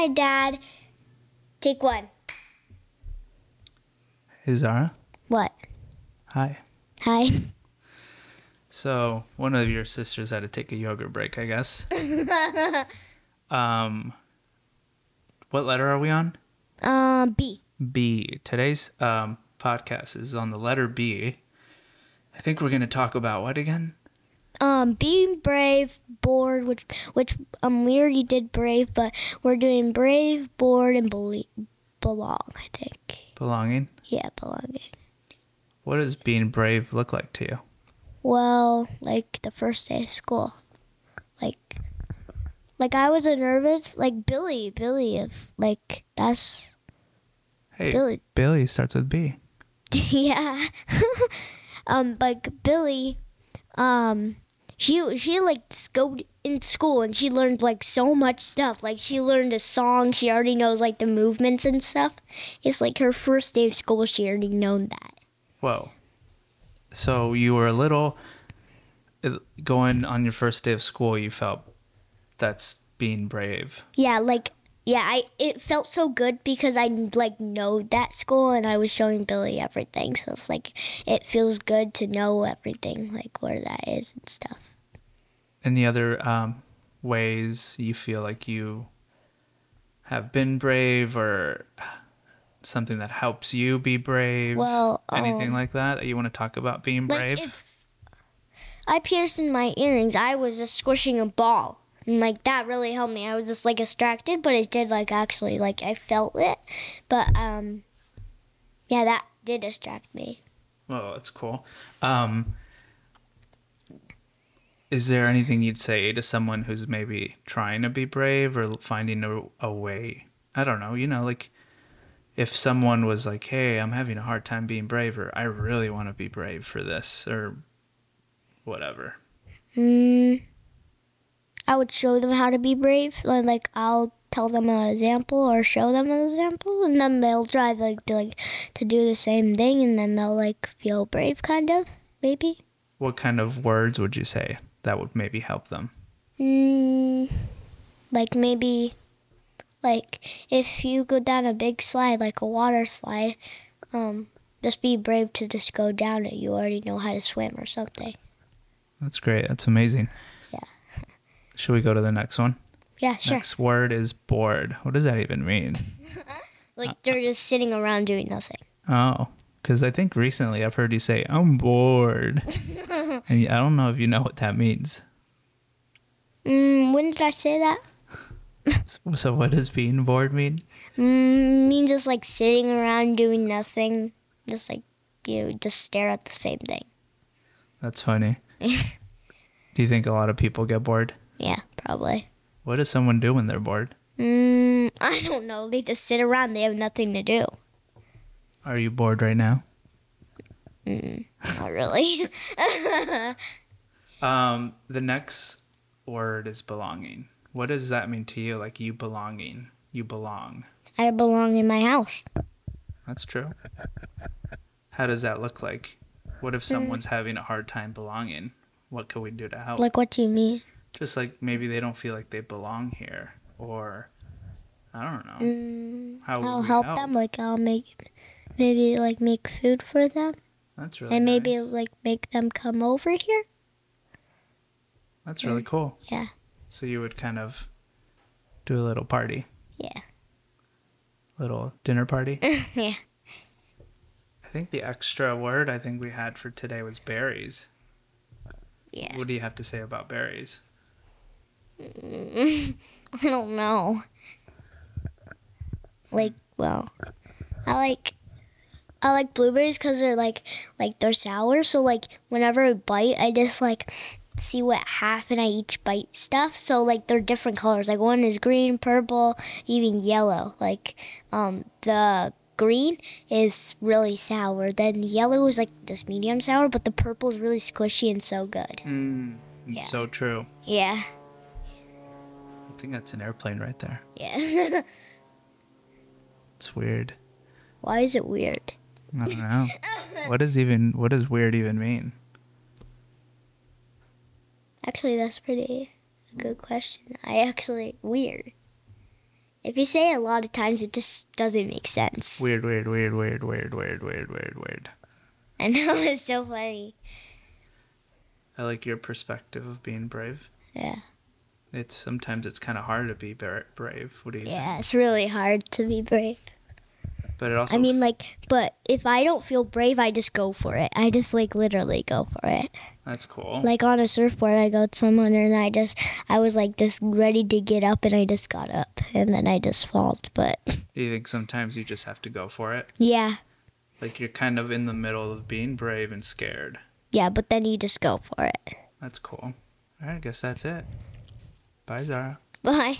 my dad. Take one. Hey Zara. What? Hi. Hi. So one of your sisters had to take a yogurt break, I guess. um, what letter are we on? Um, B. B. Today's um, podcast is on the letter B. I think we're going to talk about what again? Um, being brave, bored, which which um we already did brave, but we're doing brave, bored, and belie- belong. I think. Belonging. Yeah, belonging. What does being brave look like to you? Well, like the first day of school, like, like I was a nervous, like Billy, Billy, if like that's Hey, Billy. Billy starts with B. yeah. um, like Billy, um, she she like go in school and she learned like so much stuff. Like she learned a song. She already knows like the movements and stuff. It's like her first day of school. She already known that. Whoa. So you were a little uh, going on your first day of school. You felt that's being brave. Yeah, like yeah, I it felt so good because I like know that school and I was showing Billy everything. So it's like it feels good to know everything, like where that is and stuff. Any other um, ways you feel like you have been brave or something that helps you be brave? Well, anything um, like that that you want to talk about being brave? Like if I pierced in my earrings, I was just squishing a ball. And like that really helped me. I was just like distracted, but it did like actually like I felt it. But um yeah, that did distract me. Oh, that's cool. Um, is there anything you'd say to someone who's maybe trying to be brave or finding a, a way? I don't know, you know, like if someone was like, hey, I'm having a hard time being brave, or I really want to be brave for this, or whatever. Mm, I would show them how to be brave. Like, like I'll tell them an example or show them an example, and then they'll try like to like to do the same thing, and then they'll like feel brave, kind of maybe. What kind of words would you say that would maybe help them? Mm, like maybe, like if you go down a big slide, like a water slide, um, just be brave to just go down it. You already know how to swim or something. That's great. That's amazing. Yeah. Should we go to the next one? Yeah, sure. Next word is bored. What does that even mean? Like they're just sitting around doing nothing. Oh, because I think recently I've heard you say, I'm bored. I don't know if you know what that means. Mm, when did I say that? So, what does being bored mean? Mm, means just like sitting around doing nothing, just like you know, just stare at the same thing. That's funny. Do you think a lot of people get bored? Yeah, probably. What does someone do when they're bored? Mm, I don't know. They just sit around. They have nothing to do. Are you bored right now? Mm, not really. Um, the next word is belonging. What does that mean to you? Like you belonging, you belong. I belong in my house. That's true. How does that look like? What if someone's having a hard time belonging? What could we do to help? Like, what do you mean? Just like maybe they don't feel like they belong here, or I don't know. Mm, How I'll help, help? them. Like, I'll make maybe like make food for them, That's really and maybe nice. like make them come over here. That's really cool. Yeah. So you would kind of do a little party, Yeah. little dinner party. yeah. I think the extra word I think we had for today was berries. Yeah. What do you have to say about berries? I don't know. Like, well, I like I like blueberries because they're like like they're sour. So like whenever I bite, I just like see what half and I each bite stuff. So like they're different colors. Like one is green, purple, even yellow. Like um the green is really sour. Then yellow is like this medium sour, but the purple is really squishy and so good. Mm, Yeah. So true. Yeah. I think that's an airplane right there. Yeah. It's weird. Why is it weird? I don't know. what does even what does weird even mean? Actually, that's pretty a good question. I actually weird. If you say it a lot of times, it just doesn't make sense. Weird, weird, weird, weird, weird, weird, weird, weird, weird. I know it's so funny. I like your perspective of being brave. Yeah. It's sometimes it's kind of hard to be brave. What do you? think? Yeah, it's really hard to be brave. But it also. I mean, like, but if I don't feel brave, I just go for it. I just like literally go for it. that's cool. Like on a surfboard, I go somewhere and I just, I was like just ready to get up and I just got up and then I just fall. But do you think sometimes you just have to go for it? yeah, Like you're kind of in the middle of being brave and scared. yeah, but then you just go for it. That's cool. All right, I guess that's it. Bye, Zara. Bye.